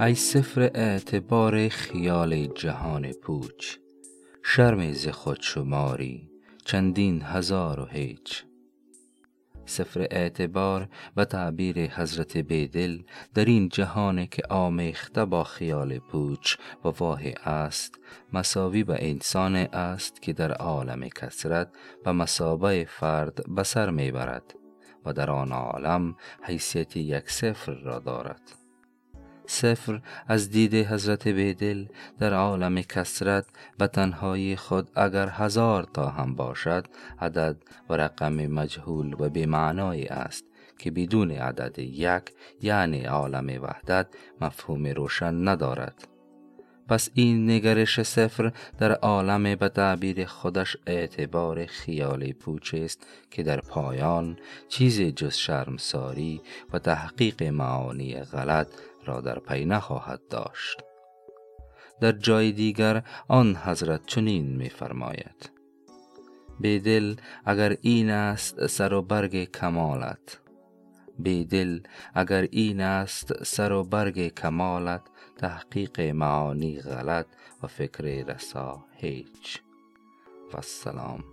ای صفر اعتبار خیال جهان پوچ شرمی ز خود شماری چندین هزار و هیچ. صفر اعتبار به تعبیر حضرت بیدل در این جهان که آمیخته با خیال پوچ و واهی است مساوی به انسان است که در عالم کسرت و مسابه فرد به سر می برد و در آن عالم حیثیت یک صفر را دارد. صفر از دید حضرت بیدل در عالم کسرت و تنهایی خود اگر هزار تا هم باشد عدد و رقم مجهول و بیمعنایی است که بدون عدد یک یعنی عالم وحدت مفهوم روشن ندارد. پس این نگرش صفر در عالم به تعبیر خودش اعتبار خیالی پوچ است که در پایان چیزی جز شرمساری و تحقیق معانی غلط را در پی نخواهد داشت. در جای دیگر آن حضرت چنین می فرماید بیدل اگر این است سر و برگ کمالت بیدل اگر این است سر و برگ کمالت تحقیق معانی غلط و فکر رسا هیچ. و السلام.